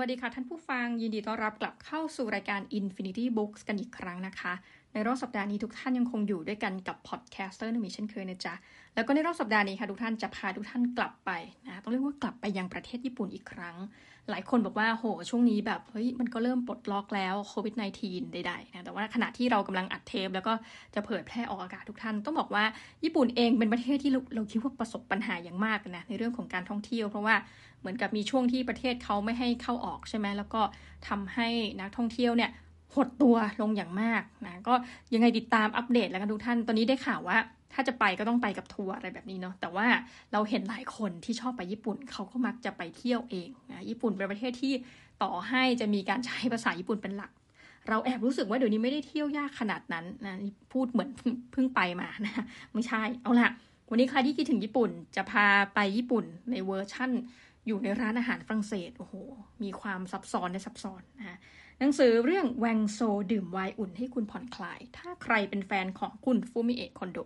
สวัสดีค่ะท่านผู้ฟังยินดีต้อนรับกลับเข้าสู่รายการ Infinity Books กันอีกครั้งนะคะ ในรอบสัปดาห์นี้ทุกท่านยังคงอยู่ด้วยกันกับ podcaster นุ่มีเช่นเคยนะจ๊ะ แล้วก็ในรอบสัปดาห์นี้ค่ะทุกท่านจะพาทุกท่านกลับไปนะต้องเรียกว่ากลับไปยังประเทศญี่ปุ่นอีกครั้ง หลายคนบอกว่าโหช่วงนี้แบบเฮ้ยมันก็เริ่มปลดล็อกแล้วโควิด -19 ใดๆนะแต่ว่าขณะที่เรากำลังอัดเทปแล้วก็จะเผยแพร่ออกอากาศทุกท่าน ต้องบอกว่าญี่ปุ่นเองเป็นประเทศที่เราเราคิดว่าประสบปัญหาอย่างมากนะในเรื่องของการท่องเที่ยว เพราะว่าเหมือนกับมีช่วงที่ประเทศเขาไม่ให้เข้าออกใช่ไหมแล้วก็ทำให้นักท่องเที่ยวเนี่ยหดตัวลงอย่างมากนะก็ยังไงติดตามอัปเดตแล้วกันทุกท่าน ตอนนี้ได้ข่าวว่า ถ้าจะไปก็ต้องไปกับทัวร์อะไรแบบนี้เนาะแต่ว่าเราเห็นหลายคนที่ชอบไปญี่ปุ่นเขาก็มักจะไปเที่ยวเองนะญี่ปุ่นเป็นประเทศที่ต่อให้จะมีการใช้ภาษาญี่ปุ่นเป็นหลัก เราแอบรู้สึกว่าเดี๋ยวนี้ไม่ได้เที่ยวยากขนาดนั้นนะพูดเหมือนเพิ่งไปมานะไม่ใช่เอาล่ะวันนี้ใครที่คิดถึงญี่ปุ่นจะพาไปญี่ปุ่นในเวอร์ชั่น อยู่ในร้านอาหารฝรั่งเศสโอ้โหมีความซับซ้อนในซับซ้อนนะหนังสือเรื่องแว็งโชดื่มไวน์อุ่นให้คุณผ่อนคลาย ถ้าใครเป็นแฟนของคุณฟุมิเอะคอนโด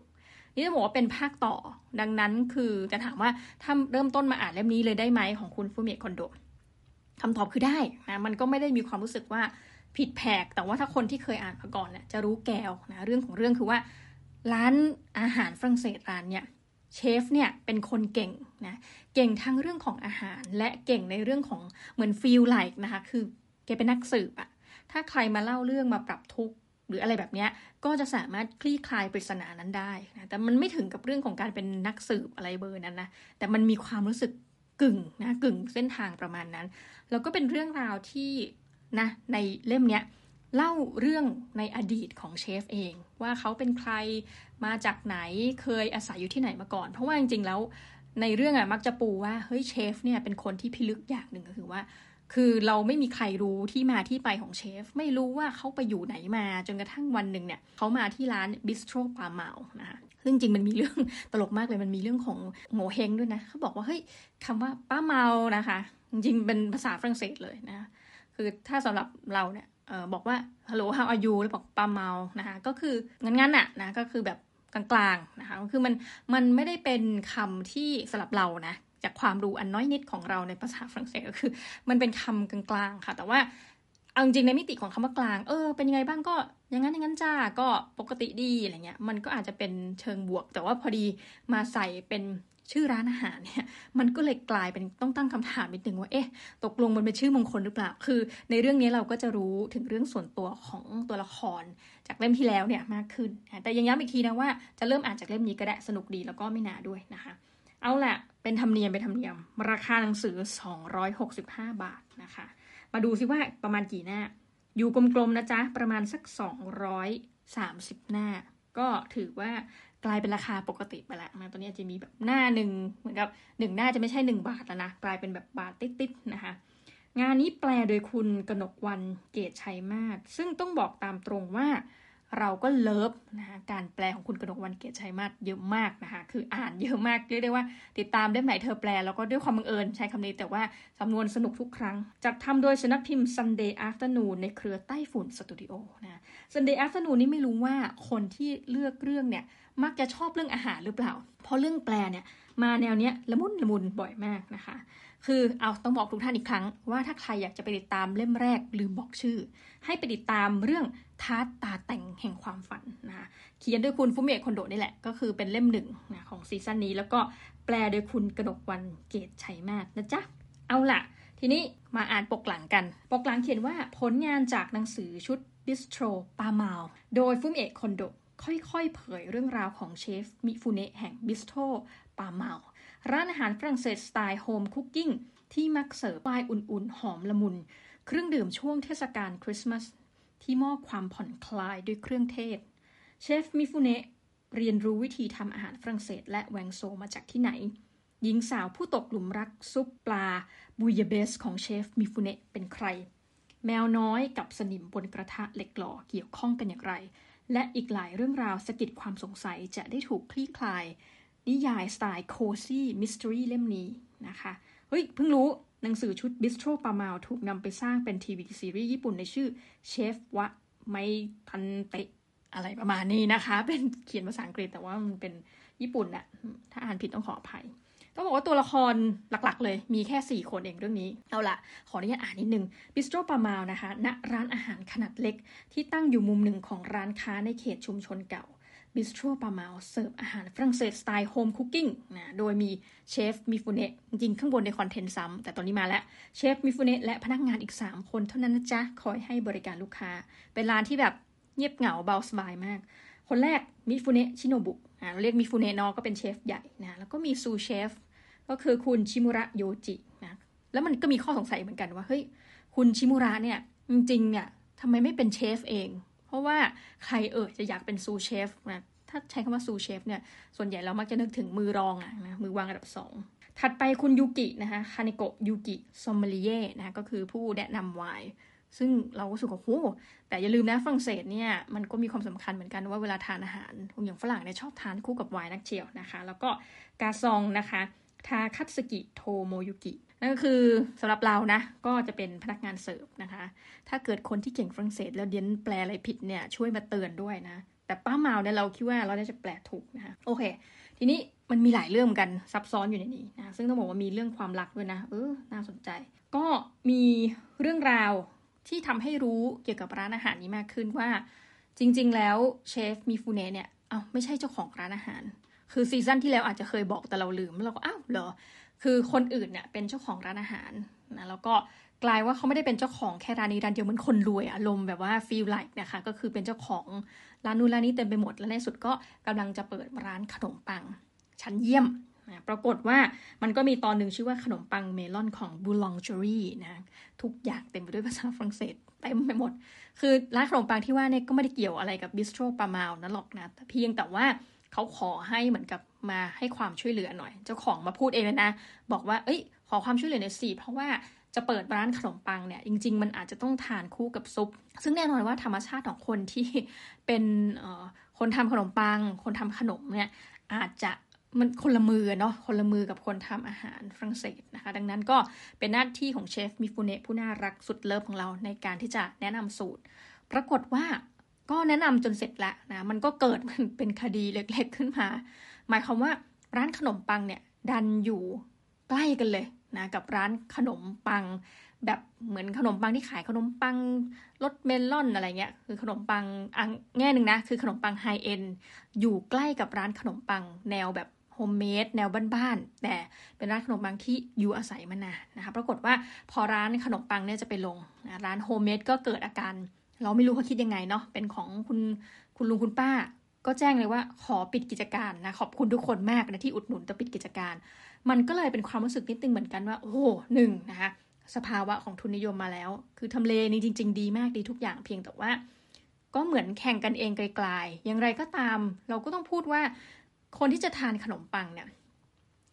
นี่จะบอกว่าเป็นภาคต่อ ดังนั้นคือจะถามว่าถ้าเริ่มต้นมาอ่านเล่มนี้เลยได้ไหมของคุณฟุมิเอะคอนโดคำตอบคือได้นะมันก็ไม่ได้มีความรู้สึกว่าผิดแผกแต่ว่าถ้าคนที่เคยอ่านมาก่อนเนี่ยจะรู้แกวนะเรื่องของเรื่องคือว่า ร้านอาหารฝรั่งเศสร้านเนี่ยเชฟเนี่ยเป็นคนเก่งนะเก่งทั้งเรื่องของอาหาร และเก่งในเรื่องของเหมือนฟีลไลค์นะคะคือแกเป็นนักสืบอะถ้าใครมาเล่าเรื่องมาปรับทุกข์ รืออะไรแบบนี้ก็จะสามารถคลี่คลายปริศนานั้นได้นะแต่มันไม่ถึงกับเรื่องของการเป็นนักสืบอะไรเบอร์นั้นนะแต่มันมีความรู้สึกกึ่งนะกึ่งเส้นทางประมาณนั้น แล้วก็เป็นเรื่องราวที่นะในเล่มเนี้ยเล่าเรื่องในอดีตของเชฟเอง ว่าเขาเป็นใครมาจากไหนเคยอาศัยอยู่ที่ไหนมาก่อน เพราะว่าจริงๆแล้วในเรื่องอะมักจะปูว่าเฮ้ยเชฟเนี่ยเป็นคนที่พิลึกอย่างหนึ่งก็คือว่า คือเราไม่มีใครรู้ที่มาที่ไปของเชฟ ไม่รู้ว่าเขาไปอยู่ไหนมาจนกระทั่งวันหนึ่งเนี่ยเขามาที่ร้านบิสโตรปาเมานะคะซึ่งจริงมันมีเรื่องตลกมากเลยมันมีเรื่องของโง่เฮงด้วยนะเขาบอกว่าเฮ้ยคำว่าป้าเมานะคะ จริงเป็นภาษาฝรั่งเศสเลยนะคือถ้าสำหรับเราเนี่ยออบอกว่า hello how are you แล้วบอกปาเมานะคะก็คืองั้นๆน่ะนะก็คือแบบกลางๆนะคะคือมันมันไม่ได้เป็นคำที่สำหรับเรานะ จากความรู้อันน้อยนิดของเราในภาษาฝรั่งเศสก็คือ มันเป็นคำกลางๆค่ะ แต่ว่าเอาจริงในมิติของคำว่ากลาง เออ เป็นยังไงบ้างก็อย่างนั้นอย่างนั้นจ้าก็ปกติดีอะไรเงี้ย มันก็อาจจะเป็นเชิงบวก แต่ว่าพอดีมาใส่เป็นชื่อร้านอาหารเนี่ย มันก็เลยกลายเป็นต้องตั้งคำถามนิดนึงว่า เอ๊ะ ตกลงมันเป็นชื่อมงคลหรือเปล่า คือ ในเรื่องนี้เราก็จะรู้ถึงเรื่องส่วนตัวของตัวละคร จากเล่มที่แล้วเนี่ยมากขึ้น แต่ยังย้ำอีกทีนะว่าจะเริ่มอ่านจากเล่มนี้ก็ได้สนุกดีแล้วก็ไม่นาด้วยนะคะ เอาแหละ เป็นธรรมเนียมเป็นธรรมเนียม ราคาหนังสือ 265 บาทนะคะ มาดูซิว่าประมาณกี่หน้า อยู่กลมๆนะจ๊ะ ประมาณสัก 230 หน้า ก็ถือว่ากลายเป็นราคาปกติไปแล้วนะตัวนี้จะมีแบบหน้าหนึ่งเหมือนกับหนึ่งหน้าจะไม่ใช่หนึ่งบาทแล้วนะ กลายเป็นแบบบาทติดๆนะคะ งานนี้แปลโดยคุณกนกวันเกตชัยมาศซึ่งต้องบอกตามตรงว่า เราก็เลิฟนะคะการแปลของคุณกนกวันเกียรติชัยมาศเยอะมากนะคะคืออ่านเยอะมากเรียกได้ว่า ติดตามได้ไหนเธอแปลแล้วก็ด้วยความบังเอิญใช้คำนี้แต่ว่าสำนวนสนุกทุกครั้ง จัดทำโดยสนักพิมพ์ Sunday Afternoon ในเครือใต้ฝุ่นสตูดิโอนะ Sunday Afternoon นี่ไม่รู้ว่าคนที่เลือกเรื่องเนี่ยมักจะชอบเรื่องอาหารหรือเปล่า เพราะเรื่องแปลเนี่ยมาแนวเนี้ยละมุนละมุนบ่อยมากนะคะ คือเอาต้องบอกทุกท่านอีกครั้ง ว่าถ้าใครอยากจะไปติดตามเล่มแรกลืมบอกชื่อ ให้ไปติดตามเรื่องท้าตาแต่งแห่งความฝันนะคะเขียนโดยคุณฟุเมะคอนโดนี่แหละ ก็คือเป็นเล่มหนึ่งนะของซีซั่นนี้แล้วก็แปลโดยคุณกนกวรรณเกตุชัยมาศนะจ๊ะ เอาล่ะ ทีนี้มาอ่านปกหลังกัน ปกหลังเขียนว่าผลงานจากหนังสือชุดบิสโตรปาเมาโดยฟุมิเอะคอนโดค่อยๆ เผยเรื่องราวของเชฟมิฟูเนะแห่งบิสโตรปาเมา ร้านอาหารฝรั่งเศสสไตล์ home cooking ที่มักเสิร์ฟไวน์อุ่นๆ หอมละมุน เครื่องดื่มช่วงเทศกาลคริสต์มาสที่มอบความผ่อนคลายด้วยเครื่องเทศ เชฟมิฟูเนะเรียนรู้วิธีทำอาหารฝรั่งเศส และแวงโซมาจากที่ไหน หญิงสาวผู้ตกหลุมรักซุปปลา bouillabaisse ของเชฟมิฟูเนะเป็นใคร แมวน้อยกับสนิมบนกระทะเหล็กหล่อเกี่ยวข้องกันอย่างไร และอีกหลายเรื่องราวสะกิดความสงสัยจะได้ถูกคลี่คลาย นิยายสไตล์ cozy mystery เล่มนี้นะคะเฮ้ยเพิ่งรู้หนังสือชุด Bistro ปาเมาถูกนำไปสร้างเป็นทีวีซีรีส์ญี่ปุ่นในชื่อเชฟวะไมทันเตะอะไรประมาณนี้นะคะ เป็นเขียนภาษาอังกฤษแต่ว่ามันเป็นญี่ปุ่นอะถ้าอ่านผิดต้องขออภัย ต้องบอกว่าตัวละครหลักๆ เลยมีแค่ 4 คนเองเรื่องนี้ เอาละขออนุญาตอ่านนิดนึงบิสโตรปาเมานะคะณร้านอาหารขนาดเล็กที่ตั้งอยู่มุมหนึ่งของร้านค้าในเขตชุมชนเก่า บิสโตรปาเมาเสิร์ฟอาหารฝรั่งเศสสไตล์ home cooking นะโดยมีเชฟมิฟูเนะจริงข้างบนใน content ซ้ำแต่ตอนนี้มาแล้วเชฟมิฟูเนะและพนักงานอีก 3 คนเท่านั้นนะจ๊ะ คอยให้บริการลูกค้า เป็นร้านที่แบบเงียบเหงาเบาสบายมาก คนแรกมิฟูเนะชิโนบุเราเรียกมิฟูเนะเนาะก็เป็นเชฟใหญ่นะแล้วก็มี sous chef ก็คือคุณชิมุระโยจินะแล้วมันก็มีข้อสงสัยเหมือนกันว่าเฮ้ยคุณชิมุระเนี่ยจริงๆเนี่ยทำไมไม่เป็นเชฟเอง เพราะว่าใครเออจะอยากเป็น sous chef นะ ถ้าใช้คำว่า sous chef เนี่ย ส่วนใหญ่เรามักจะนึกถึงมือรองอะนะ มือวางอันดับสองถัดไปคุณยูกินะคะ คาเนโกะยูกิ sommelier นะ ก็คือผู้แนะนำไวน์ซึ่งเราก็รู้สึกว่าโหแต่อย่าลืมนะฝรั่งเศสเนี่ย มันก็มีความสำคัญเหมือนกันว่าเวลาทานอาหารอย่างฝรั่งเนี่ยชอบทานคู่กับไวน์นักเชียวนะคะ แล้วก็กาซองนะคะ ทาคัตสกิโทโมยุกิ นั่นก็คือสำหรับเรานะ ก็จะเป็นพนักงานเสิร์ฟนะคะ ถ้าเกิดคนที่เก่งฝรั่งเศส แล้วเดียนแปลอะไรผิดเนี่ยช่วยมาเตือนด้วยนะ แต่ปาเมาเนี่ยเราคิดว่าเราได้จะแปลถูกนะคะโอเค ทีนี้มันมีหลายเรื่องกันซับซ้อนอยู่ในนี้นะซึ่งต้องบอกว่ามีเรื่องความรักด้วยนะเออน่าสนใจ ก็มีเรื่องราวที่ทำให้รู้เกี่ยวกับร้านอาหารนี้มากขึ้นว่า จริง ๆ แล้วเชฟมีฟูเน่เนี่ยเอาไม่ใช่เจ้าของร้านอาหาร คือซีซั่นที่แล้วอาจจะเคยบอกแต่เราลืมแล้วเราก็อ้าวเหรอ คือคนอื่นเนี่ยเป็นเจ้าของร้านอาหารนะแล้วก็กลายว่าเขาไม่ได้เป็นเจ้าของแค่ร้านนี้ร้านเดียวเหมือนคนรวยอารมณ์แบบว่าฟีลไลค์นะคะก็คือเป็นเจ้าของร้านนู้นร้านนี้เต็มไปหมด แล้วในสุดก็กำลังจะเปิดร้านขนมปัง ชั้นเยี่ยมนะปรากฏว่ามันก็มีตอนหนึ่งชื่อว่าขนมปังเมลอนของบูลองเจอรี่นะทุกอย่างเต็มไปด้วยภาษาฝรั่งเศสเต็มไปหมด คือร้านขนมปังที่ว่าเนี่ยก็ไม่ได้เกี่ยวอะไรกับบิสโตรปามาลนั่นหรอกนะเพียงแต่ว่าเขาขอให้เหมือนกับ มาให้ความช่วยเหลือหน่อย เจ้าของมาพูดเองเลยนะ บอกว่า เอ้ย ขอความช่วยเหลือหน่อยสิเพราะว่าจะเปิดร้านขนมปังเนี่ยจริง ๆ มันอาจจะต้องทานคู่กับซุป ซึ่งแน่นอนว่าธรรมชาติของคนที่เป็นคนทำขนมปัง คนทำขนมเนี่ยอาจจะมันคนละมือเนาะคนละมือกับคนทำอาหารฝรั่งเศสนะคะ ดังนั้นก็เป็นหน้าที่ของเชฟมิฟูเนะผู้น่ารักสุดเลิฟของเราในการที่จะแนะนำสูตร ปรากฏว่าก็แนะนำจนเสร็จแล้วนะมันก็เกิดมันเป็นคดีเล็กๆขึ้นมา หมายความว่าร้านขนมปังเนี่ยดันอยู่ใกล้กันเลยนะกับร้านขนมปัง แบบเหมือนขนมปังที่ขายขนมปังรสเมลอนอะไรเงี้ยคือขนมปังอีกแง่หนึ่งนะคือขนมปัง high-end อยู่ใกล้กับร้านขนมปังแนวแบบ homemade แนวบ้านๆแต่เป็นร้านขนมปังที่อยู่อาศัยมานานนะคะปรากฏว่าพอร้านขนมปังเนี่ยจะไปลงนะร้าน homemade ก็เกิดอาการ เราไม่รู้เขาคิดยังไงเนาะเป็นของคุณคุณลุงคุณป้า ก็แจ้งเลยว่าขอปิดกิจการนะขอบคุณทุกคนมากนะที่อุดหนุนแต่ปิดกิจการ มันก็เลยเป็นความรู้สึกนิดนึงเหมือนกันว่า โอ้หนึ่งนะคะสภาวะของทุนนิยมมาแล้ว คือทำเลนี้จริง ๆ ดีมากดีทุกอย่างเพียงแต่ว่า ก็เหมือนแข่งกันเองไกลๆอย่างไรก็ตาม เราก็ต้องพูดว่าคนที่จะทานขนมปังเนี่ย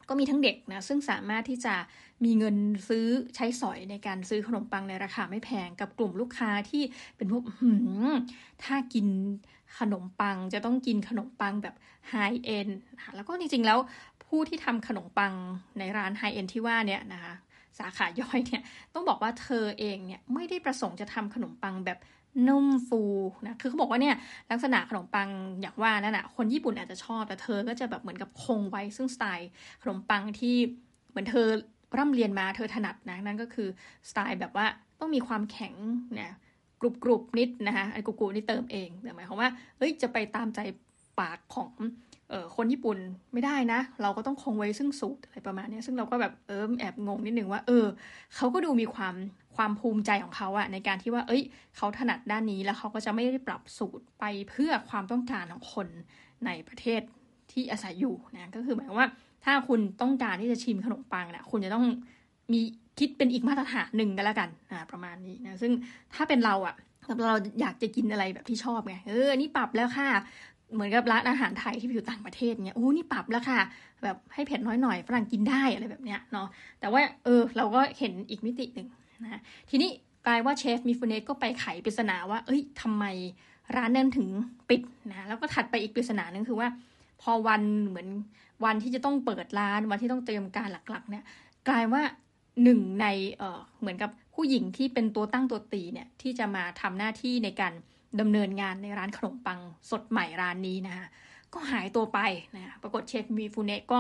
ก็มีทั้งเด็กนะซึ่งสามารถที่จะมีเงินซื้อใช้สอยในการซื้อขนมปังในราคาไม่แพงกับกลุ่มลูกค้าที่เป็นพวกถ้ากินขนมปังจะต้องกินขนมปังแบบไฮเอ็นแล้วก็จริงๆแล้วผู้ที่ทำขนมปังในร้านไฮเอ็นที่ว่าเนี่ยนะคะสาขาย่อยเนี่ยต้องบอกว่าเธอเองเนี่ยไม่ได้ประสงค์จะทำขนมปังแบบ นุ่มฟูนะ คือเขาบอกว่าเนี่ยลักษณะขนมปังอย่างว่านั่นแหะคนญี่ปุ่นอาจจะชอบ แต่เธอก็จะแบบเหมือนกับคงไว้ซึ่งสไตล์ขนมปังที่เหมือนเธอร่ำเรียนมาเธอถนัดนะ นั่นก็คือสไตล์แบบว่าต้องมีความแข็งเนี่ยกรุบกรุบนิดนะคะไอ้กรุบกรุบนี่เติมเองแต่หมายความว่าเฮ้ยจะไปตามใจปากของเออคนญี่ปุ่นไม่ได้นะ เราก็ต้องคงไว้ซึ่งสูตรอะไรประมาณนี้ซึ่งเราก็แบบเออแอบงงนิดนึงว่า เออเขาก็ดูมีความ ความภูมิใจของเขาอะในการที่ว่า เอ้ย เขาถนัดด้านนี้แล้วเขาก็จะไม่ได้ปรับสูตรไปเพื่อความต้องการของคนในประเทศที่อาศัยอยู่นะก็คือหมายว่า ถ้าคุณต้องการที่จะชิมขนมปังนะคุณจะต้องมีคิดเป็นอีกมาตรฐานหนึ่งก็แล้วกันอ่าประมาณนี้นะซึ่งถ้าเป็นเราอะเราอยากจะกินอะไรแบบที่ชอบไงเออนี่ปรับแล้วค่ะเหมือนกับร้านอาหารไทยที่อยู่ต่างประเทศเนี่ยโอ้นี่ปรับแล้วค่ะ แบบให้เผ็ดน้อยหน่อยฝรั่งกินได้อะไรแบบเนี้ยเนาะแต่ว่าเออเราก็เห็นอีกมิติหนึ่ง นะทีนี้กลายว่าเชฟมิฟูเนสก็ไปไขปริศนาว่า เอ้ยทำไมร้านนั้นถึงปิดนะแล้วก็ถัดไปอีกปริศนาหนึ่งคือว่า พอวันเหมือนวันที่จะต้องเปิดร้านวันที่ต้องเตรียมการหลักๆ เนี่ย กลายว่าหนึ่งในเออเหมือนกับผู้หญิงที่เป็นตัวตั้งตัวตีเนี่ยที่จะมาทำหน้าที่ในการดำเนินงานในร้านขนมปังสดใหม่ร้านนี้นะคะก็หายตัวไปนะปรากฏเชฟมีฟูเนะก็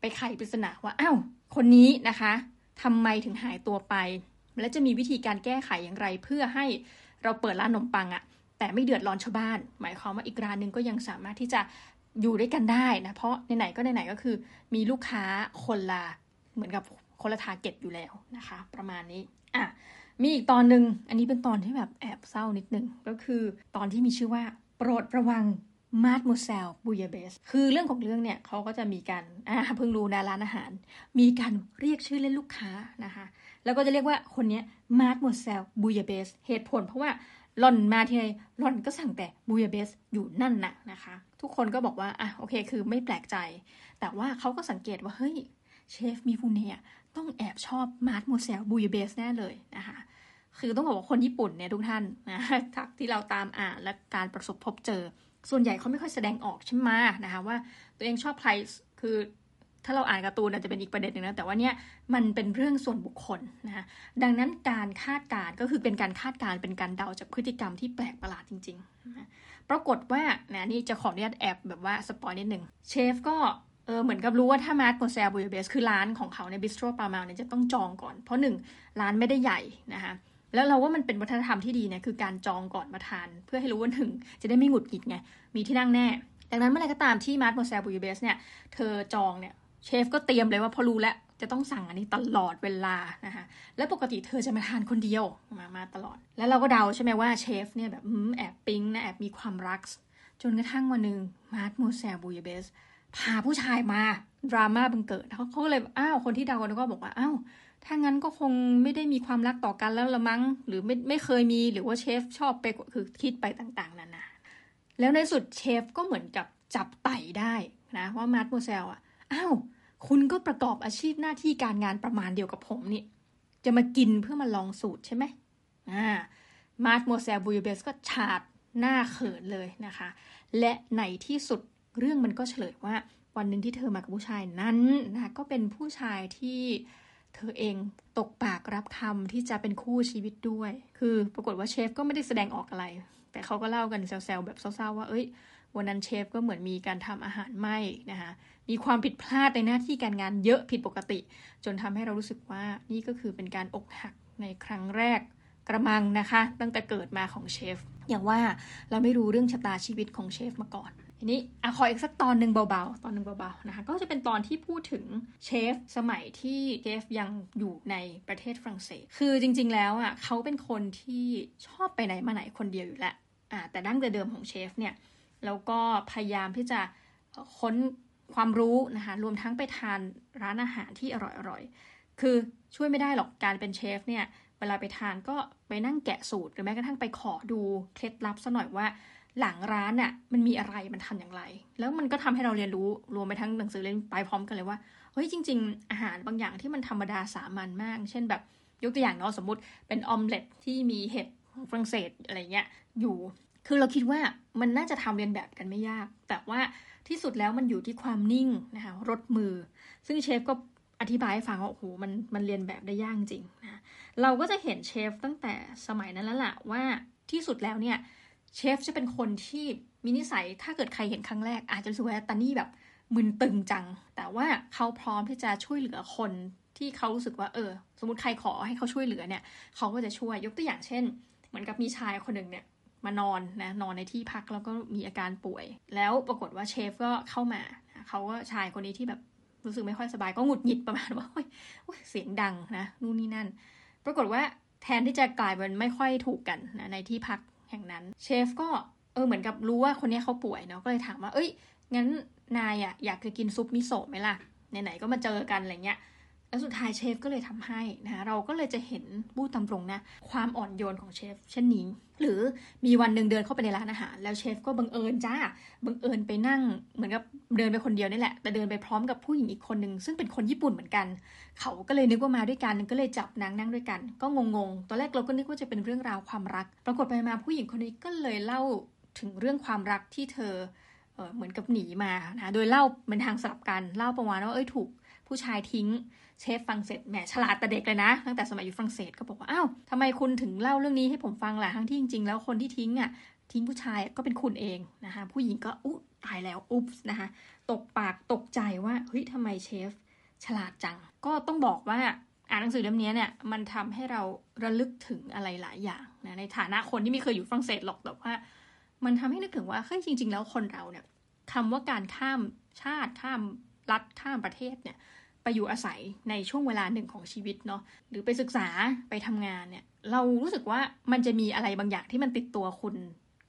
ไปไขปริศนาว่าอ้าวคนนี้นะคะทำไมถึงหายตัวไป และจะมีวิธีการแก้ไขอย่างไร เพื่อให้เราเปิดร้านขนมปังอะแต่ไม่เดือดร้อนชาวบ้าน หมายความว่าอีกร้านหนึ่งก็ยังสามารถที่จะอยู่ด้วยกันได้นะ เพราะไหนๆก็ไหนๆก็คือ มีลูกค้าคนละเหมือนกับคนละ target อยู่แล้วนะคะ ประมาณนี้อะมีอีกตอนหนึ่งอันนี้เป็นตอนที่แบบแอบเศร้านิดนึงก็คือตอนที่มีชื่อว่า โปรดระวัง mademoiselle bouillabaisse คือเรื่องของเรื่องเนี่ยเขาก็จะมีการอ่าเพิ่งรู้นะร้านอาหาร มีการเรียกชื่อเล่นลูกค้านะคะ แล้วก็จะเรียกว่าคนนี้ mademoiselle bouillabaisse เหตุผลเพราะว่าหล่อนมาที่ไหนหล่อนก็สั่งแต่ bouillabaisse อยู่นั่นน่ะนะคะ ทุกคนก็บอกว่าอะโอเค คือไม่แปลกใจ แต่ว่าเขาก็สังเกตว่าเฮ้ยเชฟมิฟูเนะต้องแอบชอบ mademoiselle bouillabaisse แน่เลยนะคะคือต้องบอกว่าคนญี่ปุ่นเนี่ยทุกท่านนะเท่าที่เราตามอ่านและการประสบพบเจอ ส่วนใหญ่เขาไม่ค่อยแสดงออกใช่ไหมนะคะว่าตัวเองชอบใครคือถ้าเราอ่านการ์ตูนอาจจะเป็นอีกประเด็นหนึ่งนะแต่ว่าเนี่ยมันเป็นเรื่องส่วนบุคคลนะคะดังนั้นการคาดการก็คือเป็นการคาดการเป็นการเดาจากพฤติกรรมที่แปลกประหลาดจริงๆนะปรากฏว่านะนี่จะขออนุญาตแอบแบบว่า spoil นิดหนึ่งเชฟก็เออเหมือนกับรู้ว่าถ้า Mademoiselle Bouillabaisse คือร้านของเขาใน Bistro Pas Mal เนี่ยจะต้องจองก่อน เพราะหนึ่งร้านไม่ได้ใหญ่นะคะ แล้วเราว่ามันเป็นวัฒนธรรมที่ดีเนี่ยคือการจองก่อนมาทาน เพื่อให้รู้ว่าหนึ่งจะได้ไม่หงุดหงิดไงมีที่นั่งแน่ ดังนั้นเมื่อไรก็ตามที่ Mademoiselle Bouillabaisse เนี่ยเธอจองเนี่ยเชฟก็เตรียมเลยว่าพอรู้แล้วจะต้องสั่งอันนี้ตลอดเวลานะคะและปกติเธอจะมาทานคนเดียวมามาตลอด แล้วเราก็เดาใช่ไหมว่าเชฟเนี่ยแบบแอบปิ๊งนะแอบมีความรัก จนกระทั่งวันหนึ่ง Mademoiselle Bouillabaisse พาผู้ชายมาดราม่าบังเกิดเขาเขาเลยอ้าวคนที่เดากันก็บอกว่าอ้าว ถ้างั้นก็คงไม่ได้มีความรักต่อกันแล้วละมั้ง หรือไม่ไม่เคยมีหรือว่าเชฟชอบไปคือคิดไปต่างๆนานาแล้วในสุดเชฟก็เหมือนกับจับไต๋ได้นะว่า Mademoiselle อะอ้าวคุณก็ประกอบอาชีพหน้าที่การงานประมาณเดียวกับผมนี่ จะมากินเพื่อมาลองสูตรใช่ไหมอ่า Mademoiselle Bouillabaisse ก็ฉาดหน้าเขินเลยนะคะ และในที่สุดเรื่องมันก็เฉลยว่า วันหนึ่งที่เธอมากับผู้ชายนั้นนะก็เป็นผู้ชายที่ เธอเองตกปากรับคำที่จะเป็นคู่ชีวิตด้วย คือปรากฏว่าเชฟก็ไม่ได้แสดงออกอะไร แต่เขาก็เล่ากันแซวๆแบบเศร้าๆว่า เอ้ย วันนั้นเชฟก็เหมือนมีการทำอาหารไหม้นะคะมีความผิดพลาดในหน้าที่การงานเยอะผิดปกติ จนทำให้เรารู้สึกว่านี่ก็คือเป็นการอกหักในครั้งแรกกระมังนะคะ ตั้งแต่เกิดมาของเชฟอย่างว่าเราไม่รู้เรื่องชะตาชีวิตของเชฟมาก่อน ทีนี้อขออีกสักตอนหนึ่งเบาๆ ตอนหนึ่งเบาๆนะคะก็จะเป็นตอนที่พูดถึงเชฟสมัยที่เชฟยังอยู่ในประเทศฝรั่งเศส คือจริง ๆ แล้วอะเขาเป็นคนที่ชอบไปไหนมาไหนคนเดียวอยู่แล้วอ่าแต่ดั้งแต่เดิมของเชฟเนี่ยแล้วก็พยายามที่จะค้นความรู้นะคะรวมทั้งไปทานร้านอาหารที่อร่อยๆ คือช่วยไม่ได้หรอกการเป็นเชฟเนี่ยเวลาไปทานก็ไปนั่งแกะสูตรหรือแม้กระทั่งไปขอดูเคล็ดลับซะหน่อยว่า หลังร้านอะ่ะมันมีอะไรมันทำอย่างไร แล้วมันก็ทำให้เราเรียนรู้รวมไปทั้งหนังสือเล่มไปพร้อมกันเลยว่าเฮ้ยจริง ๆ อาหารบางอย่างที่มันธรรมดาสามัญมาก เช่นแบบยกตัวอย่างเนาะสมมติเป็นออมเล็ตที่มีเห็ดฝรั่งเศสอะไรเงี้ยอยู่ คือเราคิดว่ามันน่าจะทำเรียนแบบกันไม่ยาก แต่ว่าที่สุดแล้วมันอยู่ที่ความนิ่งนะคะรสมือ ซึ่งเชฟก็อธิบายให้ฟังว่าโอ้โหมันมันเรียนแบบได้ยากจริงนะเราก็จะเห็นเชฟตั้งแต่สมัยนั้นแล้วล่ะว่าที่สุดแล้วเนี่ย เชฟจะเป็นคนที่มีนิสัยถ้าเกิดใครเห็นครั้งแรก อาจจะรู้สึกว่าตานี่แบบมึนตึงจัง แต่ว่าเขาพร้อมที่จะช่วยเหลือคนที่เขารู้สึกว่าเออ สมมติใครขอให้เขาช่วยเหลือเนี่ย เขาก็จะช่วยยกตัวอย่างเช่น เหมือนกับมีชายคนหนึ่งเนี่ยมานอนนะนอนในที่พักแล้วก็มีอาการป่วย แล้วปรากฏว่าเชฟก็เข้ามาเขาก็ชายคนนี้ที่แบบรู้สึกไม่ค่อยสบายก็หงุดหงิดประมาณว่าเสียงดังนะนู่นนี่นั่น ปรากฏว่าแทนที่จะกลายเป็นไม่ค่อยถูกกันนะในที่พัก แห่งนั้น เชฟก็เออเหมือนกับรู้ว่าคนนี้เขาป่วยเนาะก็เลยถามว่า เอ้ยงั้นนายอะอยากจะกินซุปมิโซะไหมล่ะไหนๆก็มาเจอกันอะไรเงี้ย แล้วสุดท้ายเชฟก็เลยทำให้นะเราก็เลยจะเห็นบู้ตำรงนะความอ่อนโยนของเชฟเช่นนี้ หรือมีวันหนึ่งเดินเข้าไปในร้านอาหาร แล้วเชฟก็บังเอิญจ้าบังเอิญไปนั่งเหมือนกับเดินไปคนเดียวนี่แหละ แต่เดินไปพร้อมกับผู้หญิงอีกคนหนึ่งซึ่งเป็นคนญี่ปุ่นเหมือนกัน เขาก็เลยนึกว่ามาด้วยกันก็เลยจับนางนั่งด้วยกัน ก็งงๆตอนแรกเราก็นึกว่าจะเป็นเรื่องราวความรัก ปรากฏไปมาผู้หญิงคนนี้ก็เลยเล่าถึงเรื่องความรักที่เธอเหมือนกับหนีมานะโดยเล่าเป็นทางสลับกันเล่าประมาณว่าเอ้ยถูก ผู้ชายทิ้งเชฟฝรั่งเศสแหมฉลาดแต่เด็กเลยนะ ตั้งแต่สมัยอยู่ฝรั่งเศสก็บอกว่าอ้าวทำไมคุณถึงเล่าเรื่องนี้ให้ผมฟังล่ะทั้งที่จริงๆแล้วคนที่ทิ้งอะทิ้งผู้ชายก็เป็นคุณเองนะคะผู้หญิงก็อุ๊ตายแล้วอุ๊บนะคะตกปากตกใจว่าเฮ้ยทำไมเชฟฉลาดจัง ก็ต้องบอกว่าอ่านหนังสือเล่มนี้เนี่ยมันทำให้เราระลึกถึงอะไรหลายอย่างนะในฐานะคนที่ไม่เคยอยู่ฝรั่งเศสหรอกแต่ว่า มันทำให้นึกถึงว่าเฮ้ยจริง ๆ แล้วคนเราเนี่ยคำว่าการข้ามชาติข้ามรัฐข้ามประเทศเนี่ย ไปอยู่อาศัยในช่วงเวลาหนึ่งของชีวิตเนาะหรือไปศึกษาไปทำงานเนี่ย เรารู้สึกว่ามันจะมีอะไรบางอย่างที่มันติดตัวคุณ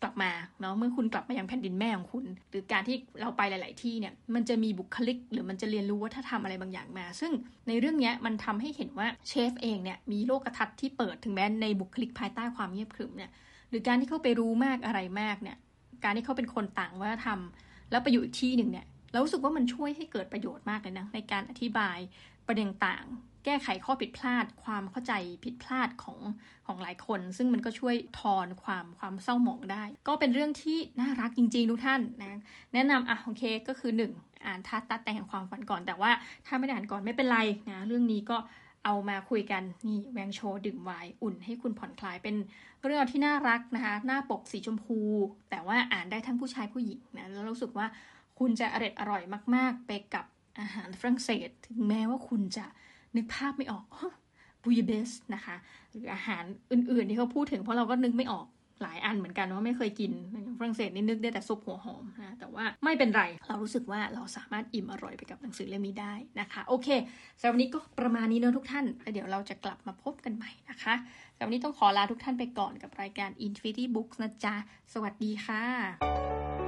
กลับมาเนาะเมื่อคุณกลับมายังแผ่นดินแม่ของคุณ หรือการที่เราไปหลาย ๆ ที่เนี่ยมันจะมีบุคลิก หรือมันจะเรียนรู้ว่าถ้าทำอะไรบางอย่างมา ซึ่งในเรื่องนี้มันทำให้เห็นว่าเชฟเองเนี่ยมีโลกทัศน์ที่เปิดถึงแม้ในบุคลิกภายใต้ความเงียบขรึมเนี่ยหรือการที่เขาไปรู้มากอะไรมากเนี่ยการที่เขาเป็นคนต่างวัฒนธรรม แล้วไปอยู่อีกที่หนึ่งเนี่ย เรารู้สึกว่ามันช่วยให้เกิดประโยชน์มากเลยนะในการอธิบายประเด็นต่างแก้ไขข้อผิดพลาด ความเข้าใจผิดพลาดของของหลายคน ซึ่งมันก็ช่วยทอนความความเศร้าหมองได้ ก็เป็นเรื่องที่น่ารักจริง ๆ ทุกท่านนะแนะนำอะโอเคก็คือ 1 อ่านทัดตัดแตงแห่งความฝันก่อน แต่ว่าถ้าไม่ได้อ่านก่อนไม่เป็นไรนะเรื่องนี้ก็เอามาคุยกันนี่แวงโชดื่มไวน์อุ่นให้คุณผ่อนคลายเป็นเรื่องที่น่ารักนะคะ หน้าปกสีชมพู แต่ว่าอ่านได้ทั้งผู้ชายผู้หญิงนะแล้วรู้สึกว่า คุณจะอร่อยอร่อยมาก ๆ ไปกับอาหารฝรั่งเศส ถึงแม้ว่าคุณจะนึกภาพไม่ออกบูยเบสนะคะ หรืออาหารอื่น ๆ ที่เขาพูดถึงเพราะเราก็นึกไม่ออกหลายอันเหมือนกันว่าไม่เคยกินฝรั่งเศสนี่นึกได้แต่ซุปหัวหอมนะแต่ว่าไม่เป็นไร เรารู้สึกว่าเราสามารถอิ่มอร่อยไปกับหนังสือเล่มนี้ได้นะคะ โอเคสำหรับวันนี้ก็ประมาณนี้เนอะทุกท่าน เดี๋ยวเราจะกลับมาพบกันใหม่นะคะสำหรับวันนี้ต้องขอลาทุกท่านไปก่อนกับรายการ Infinity Books นะจ๊ะ สวัสดีค่ะ